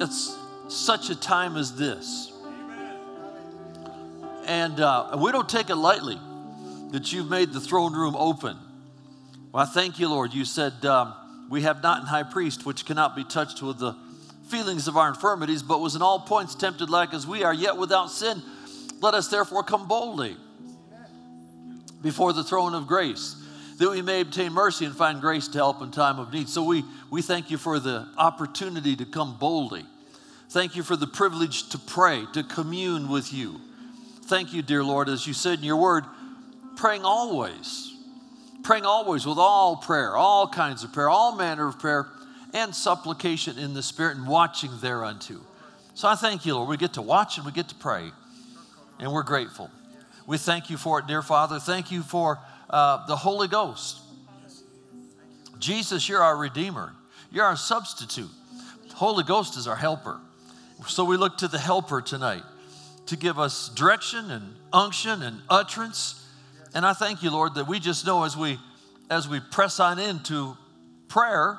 it's such a time as this. And uh, we don't take it lightly that you've made the throne room open. Well, I thank you, Lord. You said, um, We have not an high priest which cannot be touched with the feelings of our infirmities, but was in all points tempted like as we are, yet without sin. Let us therefore come boldly before the throne of grace, that we may obtain mercy and find grace to help in time of need. So we, we thank you for the opportunity to come boldly. Thank you for the privilege to pray, to commune with you. Thank you, dear Lord, as you said in your word, praying always. Praying always with all prayer, all kinds of prayer, all manner of prayer, and supplication in the Spirit and watching thereunto. So I thank you, Lord. We get to watch and we get to pray, and we're grateful. We thank you for it, dear Father. Thank you for uh, the Holy Ghost. Jesus, you're our Redeemer, you're our substitute. Holy Ghost is our helper. So we look to the helper tonight to give us direction and unction and utterance. And I thank you, Lord, that we just know as we as we press on into prayer,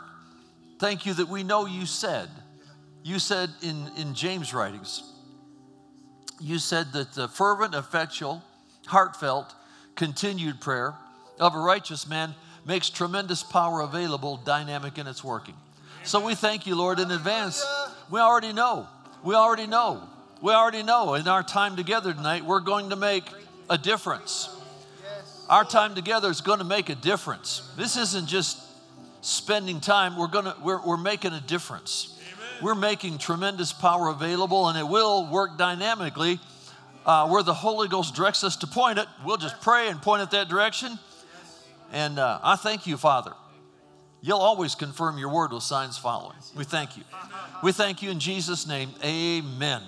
thank you that we know you said. You said in, in James' writings, you said that the fervent, effectual, heartfelt, continued prayer of a righteous man makes tremendous power available, dynamic in its working. So we thank you, Lord, in advance. We already know. We already know. We already know in our time together tonight, we're going to make a difference. Our time together is going to make a difference. This isn't just spending time, we're, gonna, we're, we're making a difference. We're making tremendous power available, and it will work dynamically uh, where the Holy Ghost directs us to point it, we'll just pray and point it that direction. And uh, I thank you, Father. You'll always confirm your word with signs following. We thank you. We thank you in Jesus' name. Amen.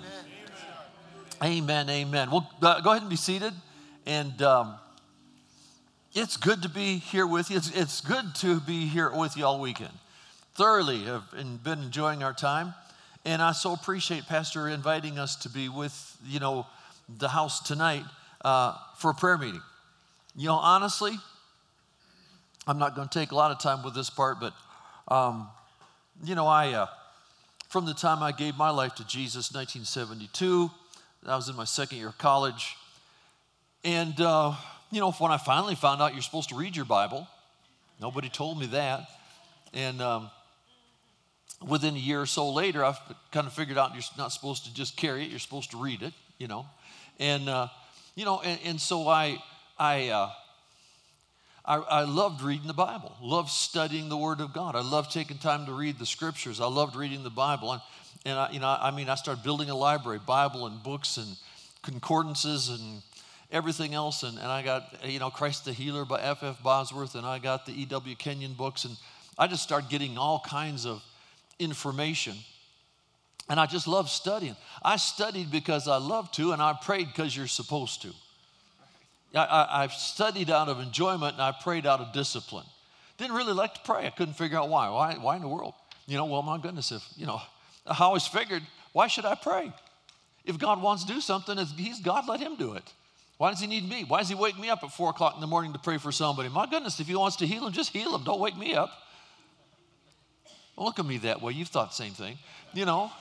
Amen. Amen. Well, uh, go ahead and be seated. And um, it's good to be here with you. It's, it's good to be here with you all weekend. Thoroughly have been enjoying our time. And I so appreciate Pastor inviting us to be with, you know, the house tonight uh, for a prayer meeting. You know, honestly, I'm not going to take a lot of time with this part, but, um, you know, I, uh, from the time I gave my life to Jesus, 1972, I was in my second year of college. And, uh, you know, when I finally found out you're supposed to read your Bible, nobody told me that. And um, within a year or so later, I kind of figured out you're not supposed to just carry it, you're supposed to read it, you know. And, uh, you know, and, and, so I, I, uh, I, I, loved reading the Bible, loved studying the Word of God. I loved taking time to read the Scriptures. I loved reading the Bible. And, and I, you know, I mean, I started building a library, Bible and books and concordances and everything else. And, and I got, you know, Christ the Healer by F.F. Bosworth, and I got the E.W. Kenyon books. And I just started getting all kinds of information. And I just love studying. I studied because I love to, and I prayed because you're supposed to. I, have studied out of enjoyment and I prayed out of discipline. Didn't really like to pray. I couldn't figure out why. Why, why in the world? You know, well, my goodness, if, you know, I always figured, why should I pray? If God wants to do something, He's God, let Him do it. Why does He need me? Why does He wake me up at four o'clock in the morning to pray for somebody? My goodness, if He wants to heal Him, just heal Him. Don't wake me up. Look at me that way. You've thought the same thing. You know,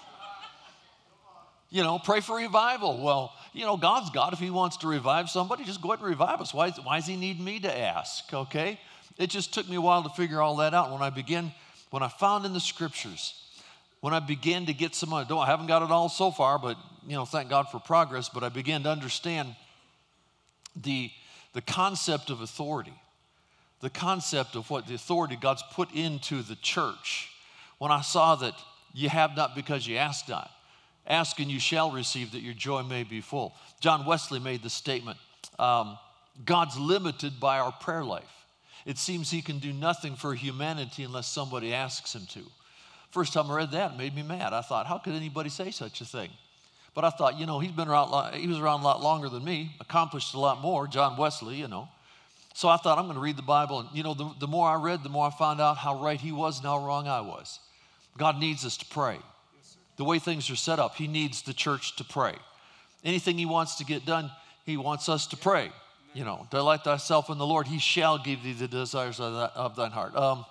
you know, pray for revival. Well, you know, God's God. If He wants to revive somebody, just go ahead and revive us. Why, why does He need me to ask? Okay? It just took me a while to figure all that out. When I began, when I found in the scriptures, when I began to get some, I I haven't got it all so far, but, you know, thank God for progress, but I began to understand the, the concept of authority, the concept of what the authority God's put into the church. When I saw that you have not because you ask not Ask and you shall receive that your joy may be full. John Wesley made the statement um, God's limited by our prayer life. It seems he can do nothing for humanity unless somebody asks him to. First time I read that, it made me mad. I thought, how could anybody say such a thing? But I thought, you know, he's been around, he was around a lot longer than me, accomplished a lot more, John Wesley, you know. So I thought, I'm going to read the Bible. And, you know, the, the more I read, the more I found out how right he was and how wrong I was. God needs us to pray the way things are set up, he needs the church to pray. Anything he wants to get done, he wants us to pray. You know, delight thyself in the Lord, he shall give thee the desires of, thine heart. Um,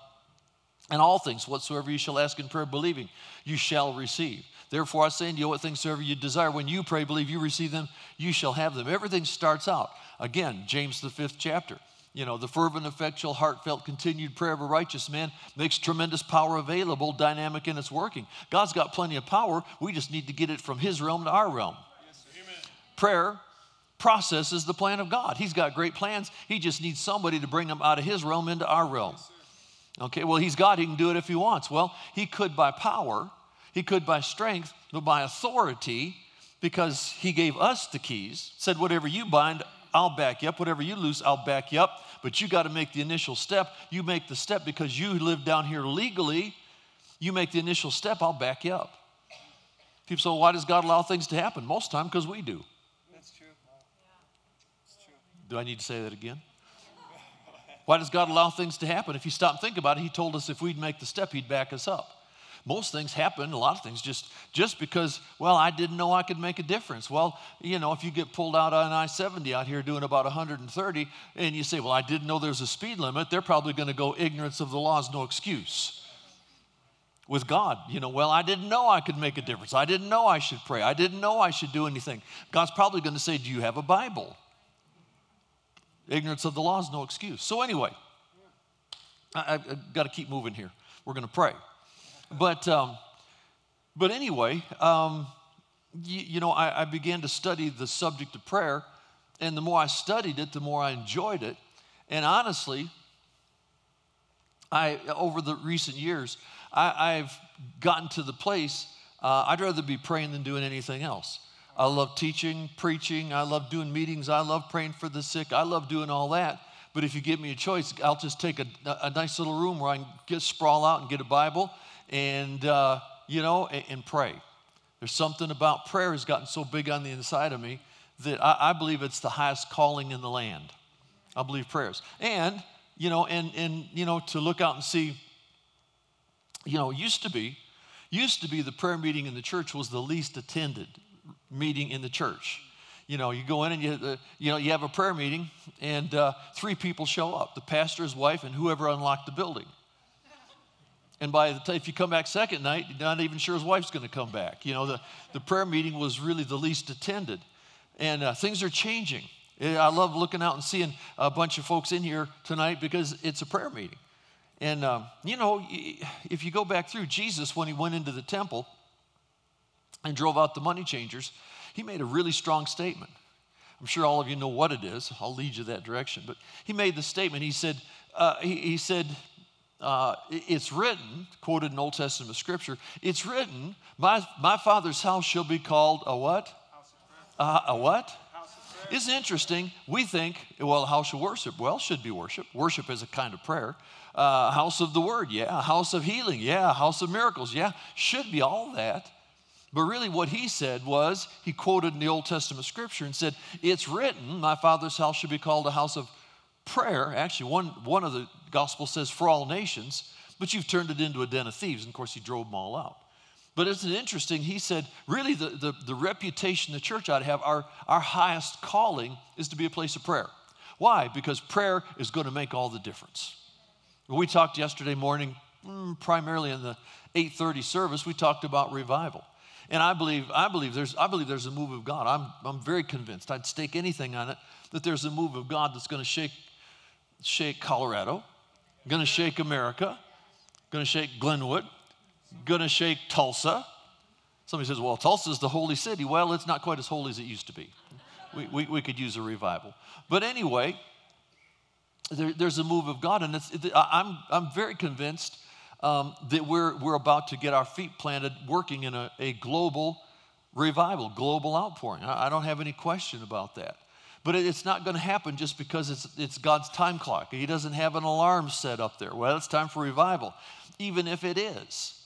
and all things, whatsoever you shall ask in prayer, believing, you shall receive. Therefore, I say unto you, what things soever you desire, when you pray, believe you receive them, you shall have them. Everything starts out. Again, James, the fifth chapter. You know, the fervent, effectual, heartfelt, continued prayer of a righteous man makes tremendous power available, dynamic in its working. God's got plenty of power. We just need to get it from His realm to our realm. Yes, prayer processes the plan of God. He's got great plans. He just needs somebody to bring them out of His realm into our realm. Okay, well, He's God. He can do it if He wants. Well, He could by power, He could by strength, but by authority, because He gave us the keys, said, Whatever you bind, I'll back you up. Whatever you lose, I'll back you up. But you got to make the initial step. You make the step because you live down here legally. You make the initial step, I'll back you up. People say, well, why does God allow things to happen? Most of the time, because we do. That's true. That's true. Do I need to say that again? Why does God allow things to happen? If you stop and think about it, He told us if we'd make the step, He'd back us up most things happen, a lot of things just just because, well, I didn't know I could make a difference. Well, you know, if you get pulled out on I-70 out here doing about 130 and you say, well, I didn't know there's a speed limit, they're probably going to go ignorance of the law is no excuse. With God, you know, well, I didn't know I could make a difference. I didn't know I should pray. I didn't know I should do anything. God's probably going to say, Do you have a Bible? Ignorance of the law is no excuse. So, anyway, I, have got to keep moving here. We're going to pray. But, um, but anyway, um, you, you, know, I, I began to study the subject of prayer, and the more I studied it, the more I enjoyed it. And honestly, I over the recent years, I, have gotten to the place uh, I'd rather be praying than doing anything else. I love teaching, preaching. I love doing meetings. I love praying for the sick. I love doing all that. But if you give me a choice, I'll just take a, a nice little room where I can get sprawl out and get a Bible and, uh, you know, and, and, pray. There's something about prayer has gotten so big on the inside of me that I, I believe it's the highest calling in the land. I believe prayers. And, you know, and, and, you know, to look out and see, you know, used to be, used to be the prayer meeting in the church was the least attended meeting in the church. You know, you go in and you, uh, you know, you have a prayer meeting, and uh, three people show up: the pastor, his wife, and whoever unlocked the building. And by the time, if you come back second night, you're not even sure his wife's going to come back. You know, the, the prayer meeting was really the least attended. And uh, things are changing. I love looking out and seeing a bunch of folks in here tonight because it's a prayer meeting. And, uh, you know, if you go back through Jesus, when he went into the temple and drove out the money changers, he made a really strong statement. I'm sure all of you know what it is. I'll lead you that direction. But he made the statement. He said, uh, he, he said, uh, it's written, quoted in Old Testament scripture, it's written, my, my father's house shall be called a what? Uh, a what? It's interesting. We think, well, a house of worship. Well, should be worship. Worship is a kind of prayer. Uh, house of the word, yeah. House of healing, yeah. House of miracles, yeah. Should be all that. But really, what he said was, he quoted in the Old Testament scripture and said, It's written, my father's house should be called a house of prayer. Actually, one, one of the gospel says for all nations, but you've turned it into a den of thieves. And of course, he drove them all out. But isn't interesting? He said, really, the, the, the reputation the church ought to have, our, our highest calling is to be a place of prayer. Why? Because prayer is going to make all the difference. We talked yesterday morning, mm, primarily in the 8:30 service, we talked about revival. And I believe, I believe there's, I believe there's a move of God. I'm, I'm very convinced. I'd stake anything on it that there's a move of God that's going to shake shake Colorado, going to shake America, going to shake Glenwood, going to shake Tulsa. Somebody says, well, Tulsa is the holy city. Well, it's not quite as holy as it used to be. We, we, we could use a revival. But anyway, there, there's a move of God, and it, I'm, I'm very convinced um, that we're, we're about to get our feet planted working in a, a global revival, global outpouring. I, I don't have any question about that. But it's not going to happen just because it's, it's God's time clock. He doesn't have an alarm set up there. Well, it's time for revival. Even if it is,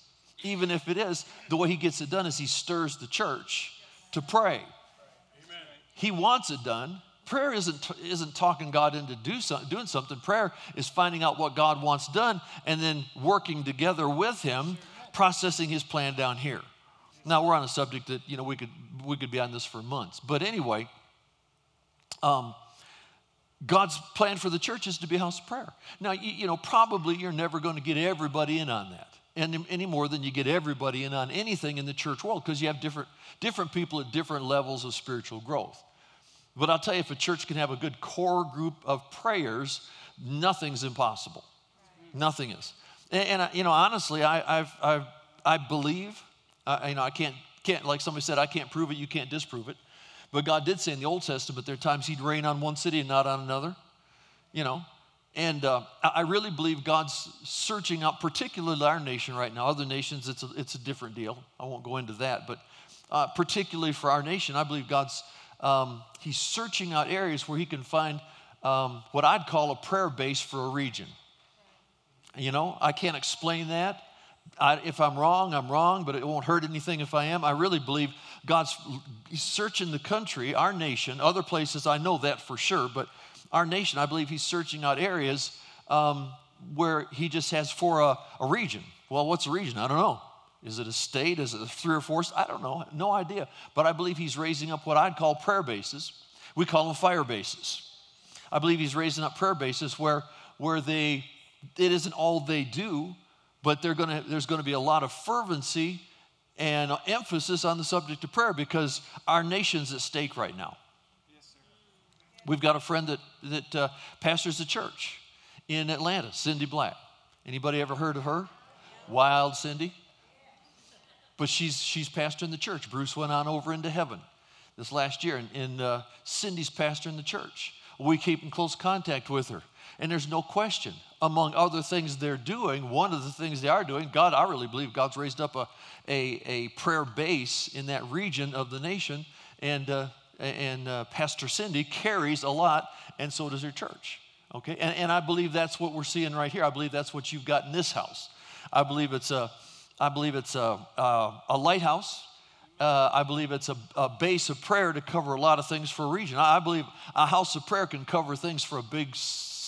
even if it is, the way He gets it done is He stirs the church to pray. Amen. He wants it done. Prayer isn't, isn't talking God into do some, doing something. Prayer is finding out what God wants done and then working together with Him, processing His plan down here. Now we're on a subject that you know we could we could be on this for months, but anyway, um, God's plan for the church is to be a house of prayer. Now, you, you know, probably you're never going to get everybody in on that. and any more than you get everybody in on anything in the church world because you have different, different people at different levels of spiritual growth. But I'll tell you, if a church can have a good core group of prayers, nothing's impossible. Nothing is. And, and you know, honestly, I, I've, I've, I believe, uh, you know, I can't, can't, like somebody said, I can't prove it, you can't disprove it. But God did say in the Old Testament there are times He'd rain on one city and not on another, you know. And uh, I really believe God's searching out, particularly our nation right now. Other nations, it's a, it's a different deal. I won't go into that. But uh, particularly for our nation, I believe God's um, He's searching out areas where He can find um, what I'd call a prayer base for a region. You know, I can't explain that. I, if I'm wrong, I'm wrong, but it won't hurt anything if I am. I really believe God's searching the country, our nation, other places, I know that for sure, but our nation, I believe He's searching out areas um, where He just has for a, a region. Well, what's a region? I don't know. Is it a state? Is it three or four? I don't know. No idea. But I believe He's raising up what I'd call prayer bases. We call them fire bases. I believe He's raising up prayer bases where, where they, it isn't all they do, but gonna, there's going to be a lot of fervency and emphasis on the subject of prayer because our nation's at stake right now. We've got a friend that, that uh, pastors a church in Atlanta, Cindy Black. Anybody ever heard of her? Wild Cindy. But she's, she's pastoring the church. Bruce went on over into heaven this last year, and, and uh, Cindy's pastoring the church. We keep in close contact with her. And there's no question, among other things they're doing, one of the things they are doing, God, I really believe God's raised up a, a, a prayer base in that region of the nation. And, uh, and uh, Pastor Cindy carries a lot, and so does her church. Okay? And, and I believe that's what we're seeing right here. I believe that's what you've got in this house. I believe it's a, I believe it's a, a, a lighthouse. Uh, I believe it's a, a, base of prayer to cover a lot of things for a region. I, I believe a house of prayer can cover things for a big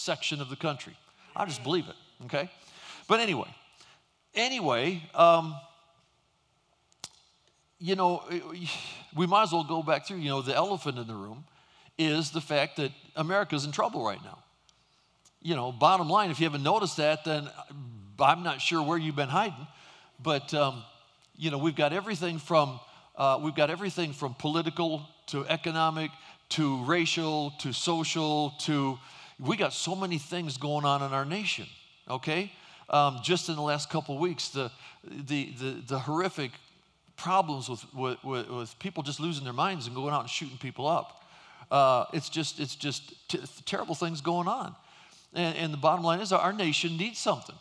section of the country. I just believe it, okay? But anyway, anyway, um, you know, we might as well go back through, you know, the elephant in the room is the fact that America's in trouble right now. You know, bottom line, if you haven't noticed that, then I'm not sure where you've been hiding. But, um, you know, we've got everything from, uh, we've got everything from political to economic to racial to social to we got so many things going on in our nation, okay? Um, just in the last couple weeks, the, the, the, the horrific problems with, with, with, people just losing their minds and going out and shooting people up. Uh, it's just, it's just t- terrible things going on. And, and the bottom line is our nation needs something.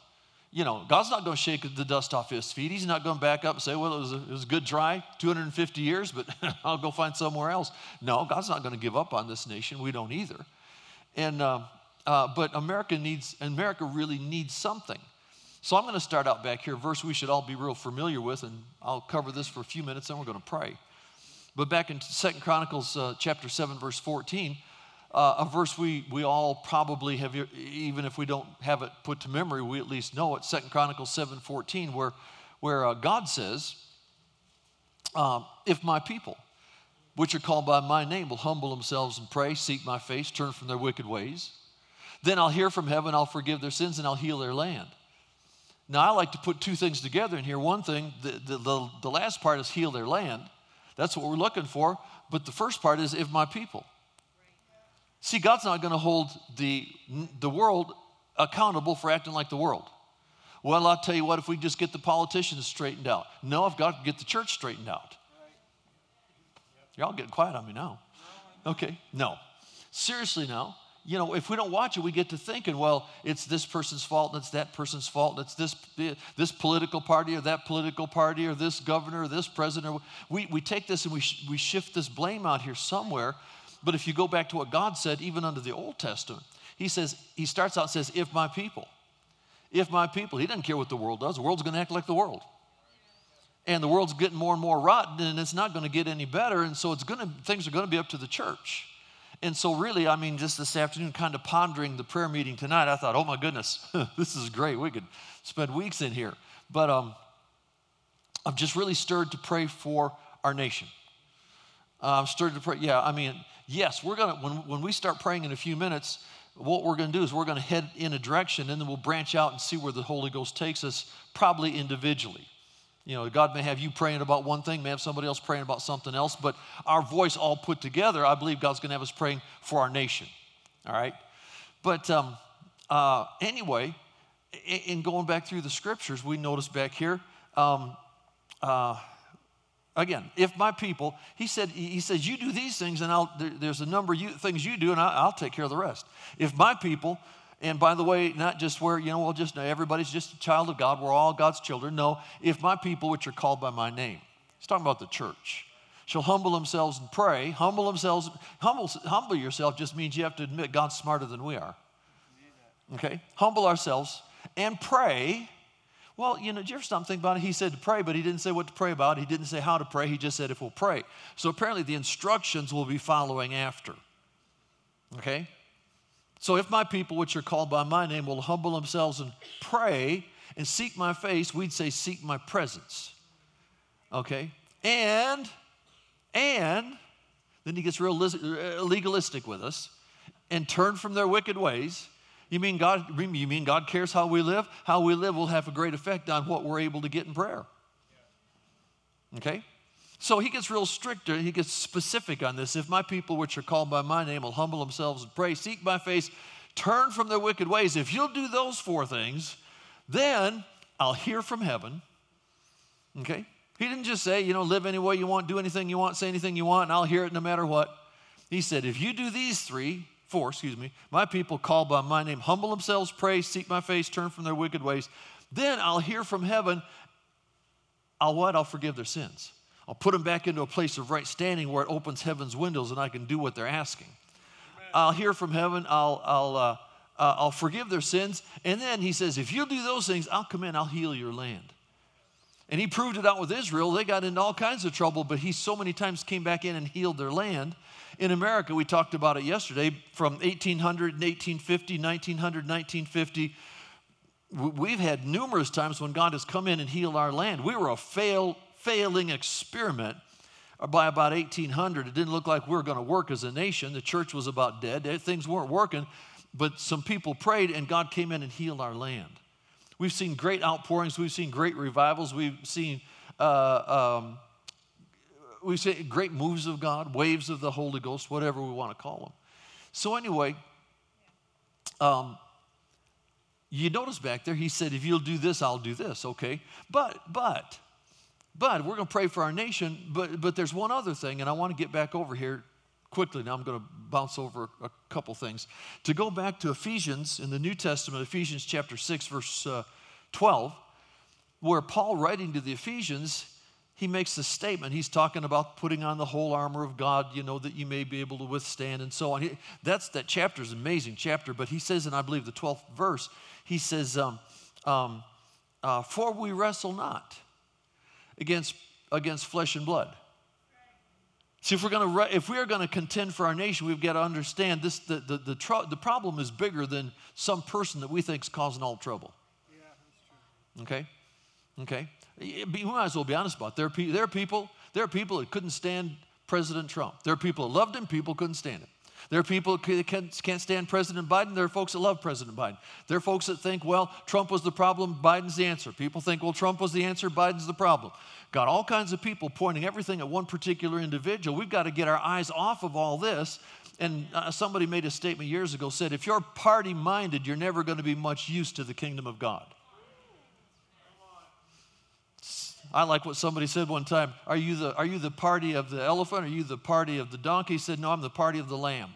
You know, God's not going to shake the dust off his feet. He's not going to back up and say, well, it was a, it was a good try, 250 years, but I'll go find somewhere else. No, God's not going to give up on this nation. We don't either. And, uh, uh, but America needs, America really needs something. So I'm going to start out back here, verse we should all be real familiar with, and I'll cover this for a few minutes, then we're going to pray. But back in Second Chronicles uh, chapter 7, verse 14, uh, a verse we, we all probably have, even if we don't have it put to memory, we at least know it, Second Chronicles 7, 14, where, where uh, God says, um, if my people, which are called by my name, will humble themselves and pray, seek my face, turn from their wicked ways, then I'll hear from heaven, I'll forgive their sins, and I'll heal their land. Now, I like to put two things together in here. One thing, the, the, the, the last part is heal their land. That's what we're looking for. But the first part is if my people. See, God's not going to hold the, the world accountable for acting like the world. Well, I'll tell you what, if we just get the politicians straightened out. No, I've got to get the church straightened out. Y'all getting quiet on me now. Okay, no. Seriously now, you know, if we don't watch it, we get to thinking, well, it's this person's fault, and it's that person's fault, and it's this, this political party or that political party or this governor or this president. We, we take this and we, sh- we shift this blame out here somewhere. But if you go back to what God said, even under the Old Testament, He says, He starts out and says, if my people, if my people, He doesn't care what the world does. The world's going to act like the world. And the world's getting more and more rotten, and it's not going to get any better. And so it's going to, things are going to be up to the church. And so, really, I mean, just this afternoon, kind of pondering the prayer meeting tonight, I thought, oh my goodness, this is great. We could spend weeks in here. But um, I'm just really stirred to pray for our nation. Uh, I'm stirred to pray. Yeah, I mean, yes, we're going to, when, when we start praying in a few minutes, what we're going to do is we're going to head in a direction and then we'll branch out and see where the Holy Ghost takes us, probably individually. You know, God may have you praying about one thing, may have somebody else praying about something else, but our voice all put together, I believe God's going to have us praying for our nation. All right? But um, uh, anyway, in going back through the scriptures, we notice back here, um, uh, again, if my people, he said, he says, you do these things, and I'll, there, there's a number of you, things you do, and I, will take care of the rest. If my people and by the way, not just where, you know, well, just everybody's just a child of God. We're all God's children. No, if my people, which are called by my name, he's talking about the church, shall humble themselves and pray. Humble themselves, humble, humble yourself just means you have to admit God's smarter than we are. Okay? Humble ourselves and pray. Well, you know, did you ever stop about it? He said to pray, but he didn't say what to pray about. He didn't say how to pray. He just said if we'll pray. So apparently the instructions will be following after. Okay? So if my people, which are called by my name, will humble themselves and pray and seek my face, we'd say, seek my presence. Okay? And, and, then he gets real uh, legalistic with us and turn from their wicked ways. You mean God, you mean God cares how we live? How we live will have a great effect on what we're able to get in prayer. Okay? So he gets real strict, he gets specific on this. If my people, which are called by my name, will humble themselves and pray, seek my face, turn from their wicked ways, if you'll do those four things, then I'll hear from heaven. Okay? He didn't just say, you know, live any way you want, do anything you want, say anything you want, and I'll hear it no matter what. He said, if you do these three, four, excuse me, my people called by my name, humble themselves, pray, seek my face, turn from their wicked ways, then I'll hear from heaven. I'll what? I'll forgive their sins. I'll put them back into a place of right standing where it opens heaven's windows and I can do what they're asking. Amen. I'll hear from heaven. I'll, I'll, uh, uh, I'll forgive their sins. And then he says, if you'll do those things, I'll come in, I'll heal your land. And he proved it out with Israel. They got into all kinds of trouble, but he so many times came back in and healed their land. In America, we talked about it yesterday from 1800 and 1850, 1900, 1950. We've had numerous times when God has come in and healed our land. We were a fail, failing experiment. By about 1800, it didn't look like we were going to work as a nation. The church was about dead. Things weren't working, but some people prayed and God came in and healed our land. We've seen great outpourings. We've seen great revivals. We've seen uh, um, we say great moves of God, waves of the Holy Ghost, whatever we want to call them. So anyway, um, you notice back there, he said, if you'll do this, I'll do this, okay? But, but, but we're going to pray for our nation. But, but there's one other thing, and I want to get back over here quickly. Now I'm going to bounce over a couple things. To go back to Ephesians in the New Testament, Ephesians chapter 6, verse uh, 12, where Paul, writing to the Ephesians, he makes a statement. He's talking about putting on the whole armor of God, you know, that you may be able to withstand and so on. He, that's that chapter is amazing chapter. But he says, and I believe the 12th verse, he says, um, um, uh, For we wrestle not against, against flesh and blood. See, if we're going to if we are going to contend for our nation, we've got to understand this. The the the, tr- the problem is bigger than some person that we think is causing all trouble. Yeah, that's true. Okay, okay. We might as well be honest about it. There are, pe- there are people. There are people that couldn't stand President Trump. There are people that loved him. People couldn't stand him. There are people that can't stand President Biden. There are folks that love President Biden. There are folks that think, well, Trump was the problem, Biden's the answer. People think, well, Trump was the answer, Biden's the problem. Got all kinds of people pointing everything at one particular individual. We've got to get our eyes off of all this. And uh, somebody made a statement years ago said, if you're party minded, you're never going to be much use to the kingdom of God. I like what somebody said one time. Are you the, are you the party of the elephant? Are you the party of the donkey? He said, No, I'm the party of the lamb.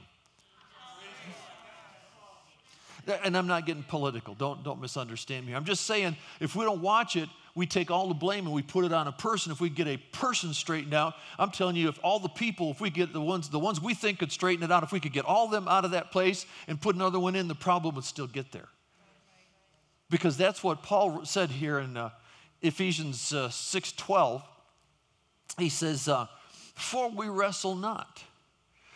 And I'm not getting political. Don't, don't misunderstand me. I'm just saying, if we don't watch it, we take all the blame and we put it on a person. If we get a person straightened out, I'm telling you, if all the people, if we get the ones, the ones we think could straighten it out, if we could get all them out of that place and put another one in, the problem would still get there. Because that's what Paul said here in uh, Ephesians uh, 6:12, he says, uh, "For we wrestle not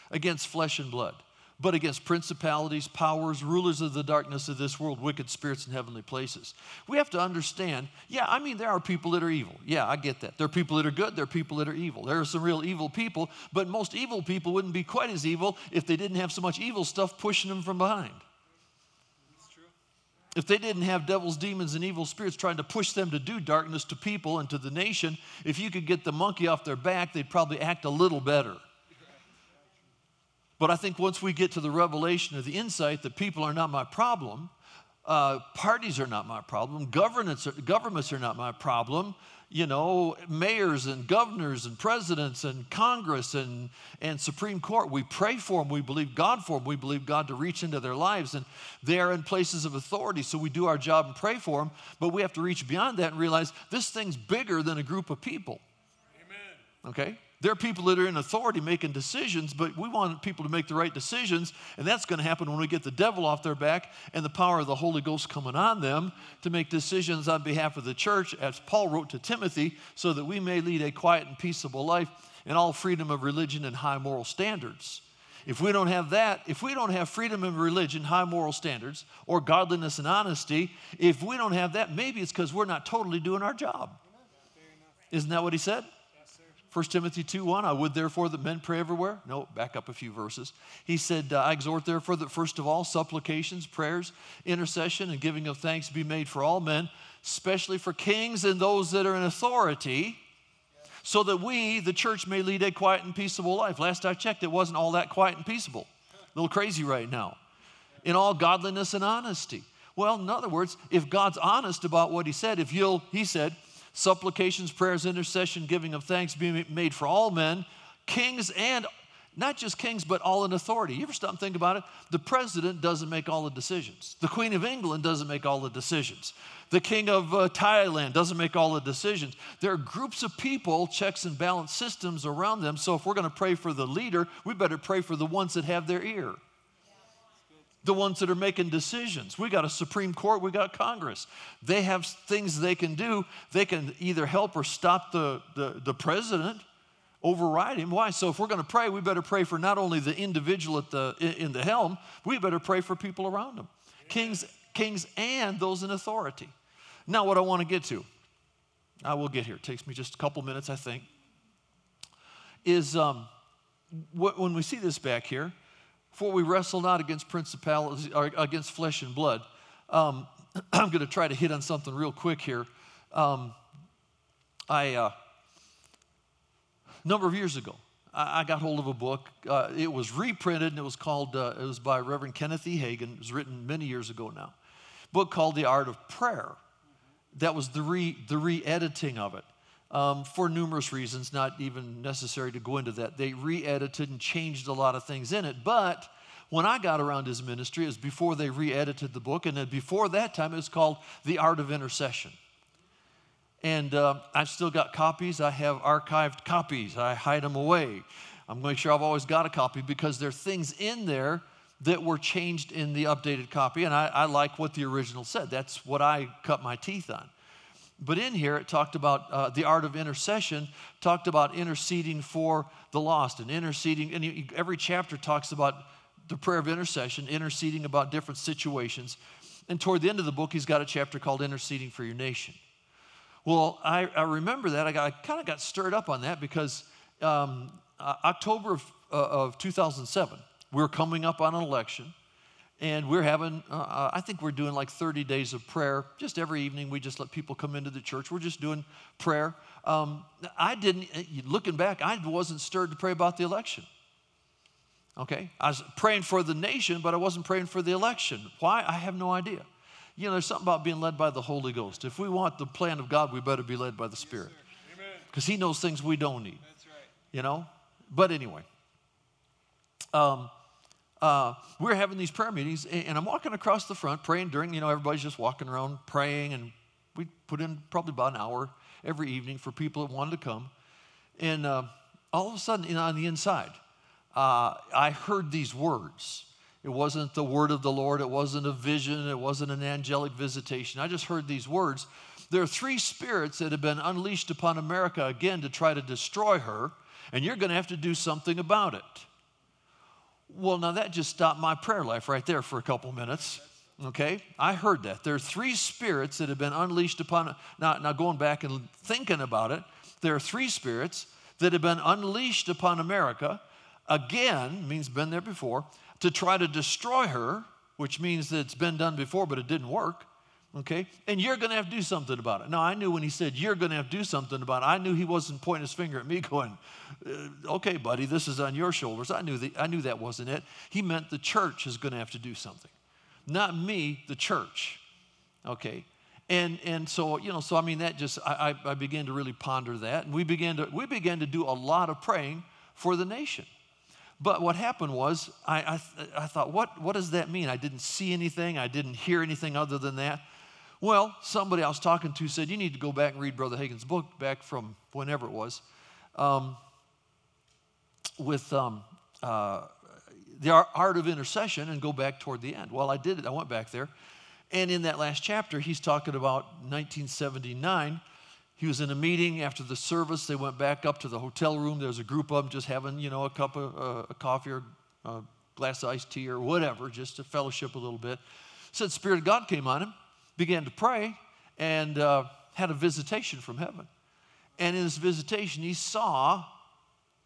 against flesh and blood, but against principalities, powers, rulers of the darkness of this world, wicked spirits in heavenly places." We have to understand. Yeah, I mean, there are people that are evil. Yeah, I get that. There are people that are good. There are people that are evil. There are some real evil people, but most evil people wouldn't be quite as evil if they didn't have so much evil stuff pushing them from behind. If they didn't have devils, demons, and evil spirits trying to push them to do darkness to people and to the nation, if you could get the monkey off their back, they'd probably act a little better. But I think once we get to the revelation of the insight that people are not my problem, uh, parties are not my problem, governments are, governments are not my problem, you know, mayors and governors and presidents and Congress and, and Supreme Court. We pray for them. We believe God for them. We believe God to reach into their lives. And they are in places of authority. So we do our job and pray for them. But we have to reach beyond that and realize this thing's bigger than a group of people. Amen. Okay? There are people that are in authority making decisions, but we want people to make the right decisions, and that's going to happen when we get the devil off their back and the power of the Holy Ghost coming on them to make decisions on behalf of the church, as Paul wrote to Timothy, so that we may lead a quiet and peaceable life in all freedom of religion and high moral standards. If we don't have that, if we don't have freedom of religion, high moral standards, or godliness and honesty, if we don't have that, maybe it's because we're not totally doing our job. Isn't that what he said? 1 Timothy 2 1, I would therefore that men pray everywhere. No, back up a few verses. He said, uh, I exhort therefore that first of all, supplications, prayers, intercession, and giving of thanks be made for all men, especially for kings and those that are in authority, so that we, the church, may lead a quiet and peaceable life. Last I checked, it wasn't all that quiet and peaceable. A little crazy right now. In all godliness and honesty. Well, in other words, if God's honest about what he said, if you'll, he said, supplications, prayers, intercession, giving of thanks being made for all men, kings and not just kings, but all in authority. You ever stop and think about it? The president doesn't make all the decisions. The Queen of England doesn't make all the decisions. The King of uh, Thailand doesn't make all the decisions. There are groups of people, checks and balance systems around them. So if we're going to pray for the leader, we better pray for the ones that have their ear the ones that are making decisions. We got a Supreme Court, we got Congress. They have things they can do. They can either help or stop the, the, the president, override him. Why? So if we're going to pray, we better pray for not only the individual at the, in the helm, we better pray for people around them. Kings, kings and those in authority. Now, what I want to get to, I will get here. It takes me just a couple minutes, I think, is um, when we see this back here, for we wrestle not against principalities or against flesh and blood. Um, I'm going to try to hit on something real quick here. Um, I, uh, a number of years ago, I, I got hold of a book. Uh, it was reprinted and it was called, uh, it was by Reverend Kenneth E. Hagin. It was written many years ago now. book called The Art of Prayer. That was the re, the re-editing of it um, for numerous reasons, not even necessary to go into that. They re edited and changed a lot of things in it. But when I got around his ministry, it was before they re edited the book. And then before that time, it was called The Art of Intercession. And uh, I've still got copies. I have archived copies. I hide them away. I'm going to make sure I've always got a copy because there are things in there that were changed in the updated copy. And I, I like what the original said. That's what I cut my teeth on. But in here, it talked about uh, the art of intercession, talked about interceding for the lost and interceding. And every chapter talks about the prayer of intercession, interceding about different situations. And toward the end of the book, he's got a chapter called Interceding for Your Nation. Well, I, I remember that. I, I kind of got stirred up on that because um, uh, October of, uh, of 2007, we we're coming up on an election. And we're having, uh, uh, I think we're doing like 30 days of prayer. Just every evening, we just let people come into the church. We're just doing prayer. Um, I didn't, uh, looking back, I wasn't stirred to pray about the election. Okay? I was praying for the nation, but I wasn't praying for the election. Why? I have no idea. You know, there's something about being led by the Holy Ghost. If we want the plan of God, we better be led by the Spirit. Because He knows things we don't need. That's right. You know? But anyway. Um, uh, we are having these prayer meetings, and I'm walking across the front praying during, you know, everybody's just walking around praying, and we put in probably about an hour every evening for people that wanted to come. And uh, all of a sudden, you know, on the inside, uh, I heard these words. It wasn't the word of the Lord, it wasn't a vision, it wasn't an angelic visitation. I just heard these words. There are three spirits that have been unleashed upon America again to try to destroy her, and you're going to have to do something about it. Well, now that just stopped my prayer life right there for a couple minutes. Okay, I heard that. There are three spirits that have been unleashed upon. Now, now going back and thinking about it, there are three spirits that have been unleashed upon America again, means been there before, to try to destroy her which means that it's been done before, but it didn't work. Okay? And you're going to have to do something about it. Now, I knew when he said, You're going to have to do something about it, I knew he wasn't pointing his finger at me going, uh, Okay, buddy, this is on your shoulders. I knew, that, I knew that wasn't it. He meant the church is going to have to do something. Not me, the church. Okay? And, and so, you know, so I mean, that just, I, I began to really ponder that. And we began to, we began to do a lot of praying for the nation. But what happened was, I, I, I thought, what, what does that mean? I didn't see anything, I didn't hear anything other than that. Well, somebody I was talking to said, You need to go back and read Brother Hagin's book back from whenever it was um, with um, uh, the art of intercession and go back toward the end. Well, I did it. I went back there. And in that last chapter, he's talking about 1979. He was in a meeting after the service. They went back up to the hotel room. There was a group of them just having, you know, a cup of uh, a coffee or a glass of iced tea or whatever, just to fellowship a little bit. Said, Spirit of God came on him began to pray and uh, had a visitation from heaven. And in this visitation, he saw,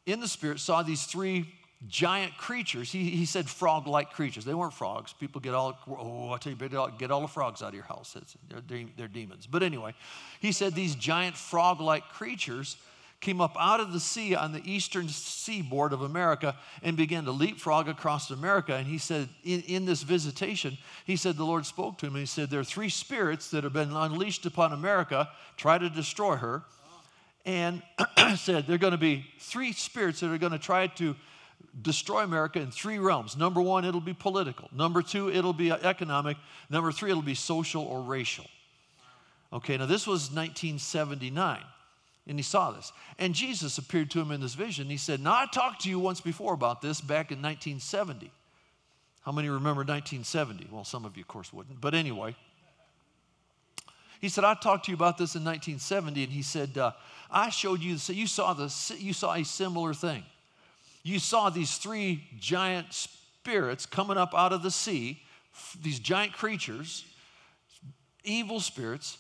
in the spirit, saw these three giant creatures. He, he said frog like creatures. They weren't frogs. People get all, oh, I tell you, get all, get all the frogs out of your house. They're, they're demons. But anyway, he said these giant frog like creatures came up out of the sea on the eastern seaboard of America and began to leapfrog across America. And he said, in, in this visitation, he said, the Lord spoke to him and he said, There are three spirits that have been unleashed upon America, try to destroy her. And said, There are going to be three spirits that are going to try to destroy America in three realms. Number one, it'll be political. Number two, it'll be uh, economic. Number three, it'll be social or racial. Okay, now this was 1979. And he saw this. And Jesus appeared to him in this vision. He said, Now, I talked to you once before about this back in 1970. How many remember 1970? Well, some of you, of course, wouldn't. But anyway, he said, I talked to you about this in 1970. And he said, uh, I showed you, so you saw, the, you saw a similar thing. You saw these three giant spirits coming up out of the sea, these giant creatures, evil spirits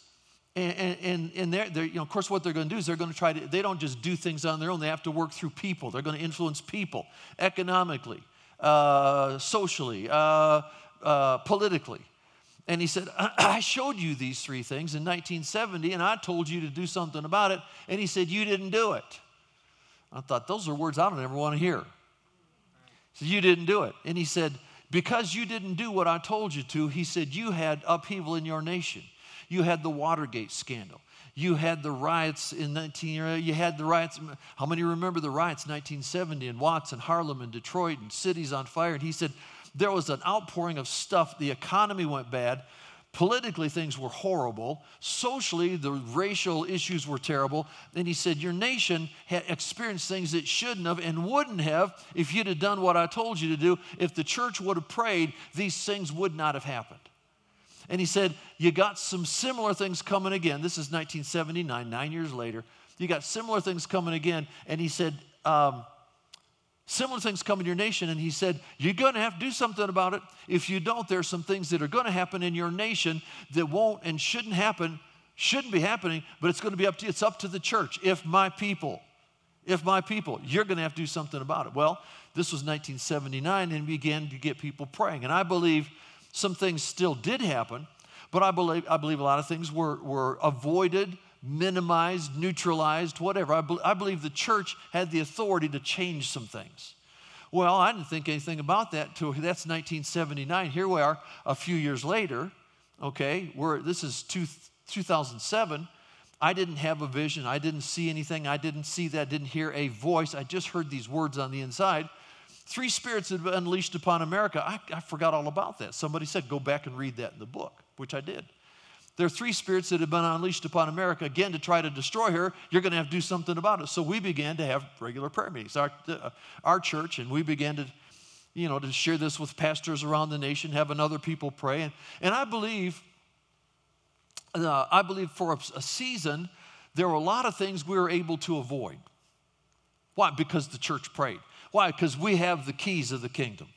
and, and, and they're, they're, you know, of course, what they're going to do is they're going to try to, they don't just do things on their own. They have to work through people. They're going to influence people economically, uh, socially, uh, uh, politically. And he said, I showed you these three things in 1970, and I told you to do something about it. And he said, You didn't do it. I thought, Those are words I don't ever want to hear. He said, You didn't do it. And he said, Because you didn't do what I told you to, he said, You had upheaval in your nation. You had the Watergate scandal. You had the riots in 19, you had the riots, how many remember the riots 1970 in Watts and Harlem and Detroit and cities on fire? And he said there was an outpouring of stuff. The economy went bad. Politically, things were horrible. Socially, the racial issues were terrible. And he said, Your nation had experienced things it shouldn't have and wouldn't have if you'd have done what I told you to do. If the church would have prayed, these things would not have happened. And he said, You got some similar things coming again. This is 1979, nine years later. You got similar things coming again. And he said, um, Similar things come in your nation. And he said, You're going to have to do something about it. If you don't, there's some things that are going to happen in your nation that won't and shouldn't happen, shouldn't be happening, but it's going to be up to you. It's up to the church. If my people, if my people, you're going to have to do something about it. Well, this was 1979 and began to get people praying. And I believe some things still did happen, but I believe, I believe a lot of things were, were avoided, minimized, neutralized, whatever. I, be, I believe the church had the authority to change some things. Well, I didn't think anything about that till that's 1979. Here we are a few years later, okay, where this is two, 2007. I didn't have a vision. I didn't see anything. I didn't see that. I didn't hear a voice. I just heard these words on the inside. Three spirits had been unleashed upon America. I, I forgot all about that. Somebody said, go back and read that in the book, which I did. There are three spirits that have been unleashed upon America again to try to destroy her. You're going to have to do something about it. So we began to have regular prayer meetings, our, uh, our church, and we began to, you know, to share this with pastors around the nation, having other people pray. And, and I believe, uh, I believe for a, a season, there were a lot of things we were able to avoid. Why? Because the church prayed. Why? Because we have the keys of the kingdom.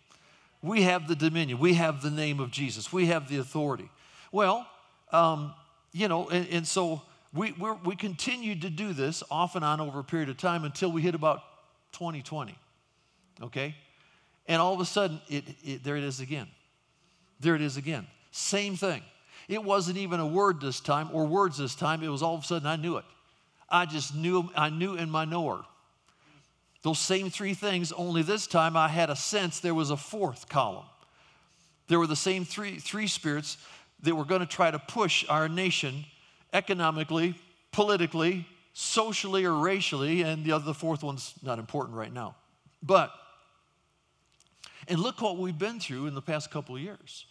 We have the dominion. We have the name of Jesus. We have the authority. Well, um, you know, and, and so we, we continued to do this off and on over a period of time until we hit about 2020. Okay? And all of a sudden, it, it, there it is again. There it is again. Same thing. It wasn't even a word this time or words this time. It was all of a sudden I knew it. I just knew, I knew in my knower. Those same three things, only this time I had a sense there was a fourth column. There were the same three, three spirits that were going to try to push our nation economically, politically, socially, or racially, and the other, the fourth one's not important right now. But, and look what we've been through in the past couple of years.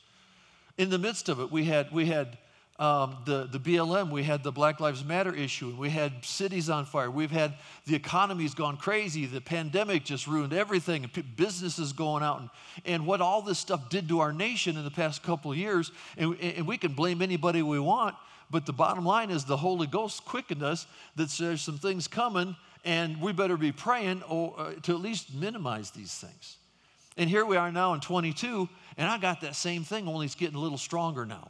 In the midst of it, we had, we had um, the, the BLM, we had the Black Lives Matter issue, and we had cities on fire. We've had the economy's gone crazy. The pandemic just ruined everything, and businesses going out. And, and what all this stuff did to our nation in the past couple of years, and, and we can blame anybody we want, but the bottom line is the Holy Ghost quickened us that there's some things coming, and we better be praying or, uh, to at least minimize these things. And here we are now in 22, and I got that same thing, only it's getting a little stronger now.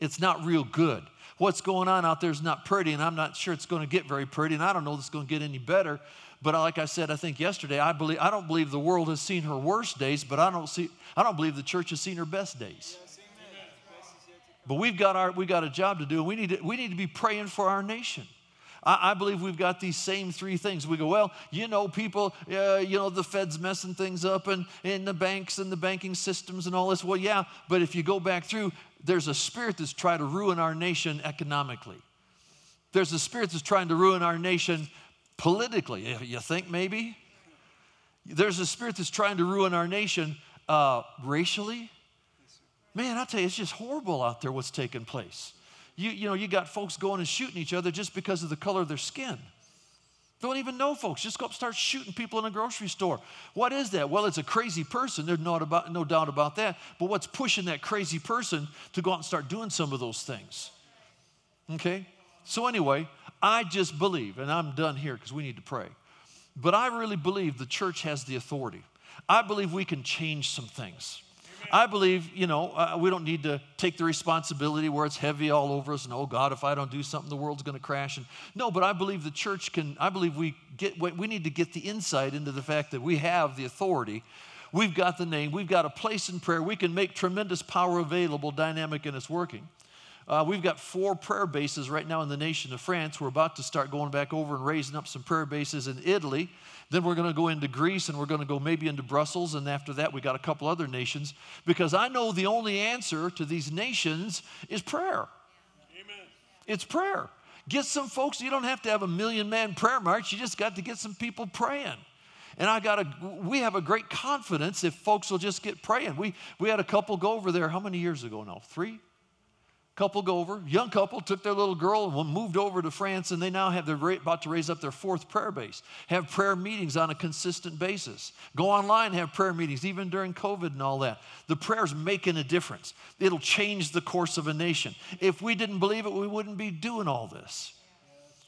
It's not real good. What's going on out there is not pretty, and I'm not sure it's going to get very pretty, and I don't know if it's going to get any better. But like I said, I think yesterday, I believe I don't believe the world has seen her worst days, but I don't see I don't believe the church has seen her best days. But we've got our we've got a job to do, and we need to, we need to be praying for our nation. I, I believe we've got these same three things. We go, well, you know, people, uh, you know, the Fed's messing things up and in the banks and the banking systems and all this. Well, yeah, but if you go back through, there's a spirit that's trying to ruin our nation economically. There's a spirit that's trying to ruin our nation politically. You think maybe? There's a spirit that's trying to ruin our nation uh, racially. Man, I tell you, it's just horrible out there what's taking place. You, you know, you got folks going and shooting each other just because of the color of their skin. Don't even know folks. Just go up and start shooting people in a grocery store. What is that? Well, it's a crazy person. There's no, about, no doubt about that. But what's pushing that crazy person to go out and start doing some of those things? Okay? So, anyway, I just believe, and I'm done here because we need to pray, but I really believe the church has the authority. I believe we can change some things. I believe, you know, uh, we don't need to take the responsibility where it's heavy all over us and, oh God, if I don't do something, the world's going to crash. And no, but I believe the church can, I believe we get, we need to get the insight into the fact that we have the authority. We've got the name, we've got a place in prayer. We can make tremendous power available, dynamic, and it's working. Uh, we've got four prayer bases right now in the nation of France. We're about to start going back over and raising up some prayer bases in Italy. Then we're going to go into Greece and we're going to go maybe into Brussels. And after that, we got a couple other nations because I know the only answer to these nations is prayer. Amen. It's prayer. Get some folks, you don't have to have a million man prayer march, you just got to get some people praying. And I got a, we have a great confidence if folks will just get praying. We, we had a couple go over there, how many years ago now? Three? Couple go over, young couple took their little girl and moved over to France, and they now have they're about to raise up their fourth prayer base. Have prayer meetings on a consistent basis. Go online, have prayer meetings, even during COVID and all that. The prayer's making a difference. It'll change the course of a nation. If we didn't believe it, we wouldn't be doing all this.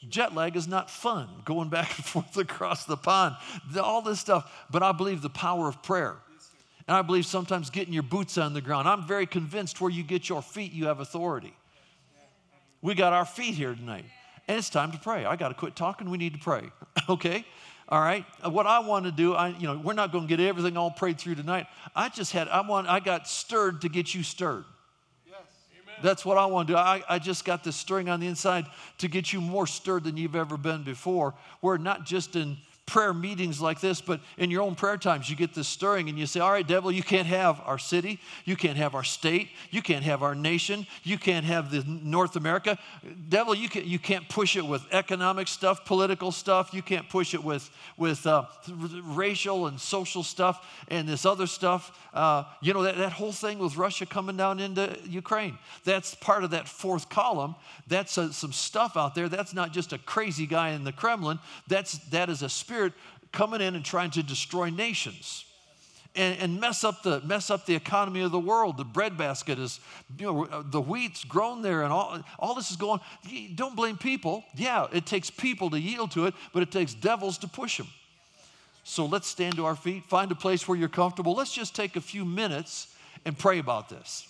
Jet lag is not fun, going back and forth across the pond, all this stuff. But I believe the power of prayer. And I believe sometimes getting your boots on the ground. I'm very convinced where you get your feet, you have authority. We got our feet here tonight. And it's time to pray. I got to quit talking. We need to pray. okay? All right. Uh, what I want to do, I, you know, we're not going to get everything all prayed through tonight. I just had, I want, I got stirred to get you stirred. Yes. Amen. That's what I want to do. I, I just got this stirring on the inside to get you more stirred than you've ever been before. We're not just in prayer meetings like this, but in your own prayer times, you get this stirring and you say, All right, devil, you can't have our city, you can't have our state, you can't have our nation, you can't have the North America. Devil, you, can, you can't push it with economic stuff, political stuff, you can't push it with, with uh, racial and social stuff and this other stuff. Uh, you know, that, that whole thing with Russia coming down into Ukraine, that's part of that fourth column. That's a, some stuff out there. That's not just a crazy guy in the Kremlin, that's, that is a spirit Spirit coming in and trying to destroy nations. And, and, mess up the mess up the economy of the world. The breadbasket is, you know, the wheat's grown there, and all all this is going. Don't blame people. Yeah, it takes people to yield to it, but it takes devils to push them. So let's stand to our feet. Find a place where you're comfortable. Let's just take a few minutes and pray about this.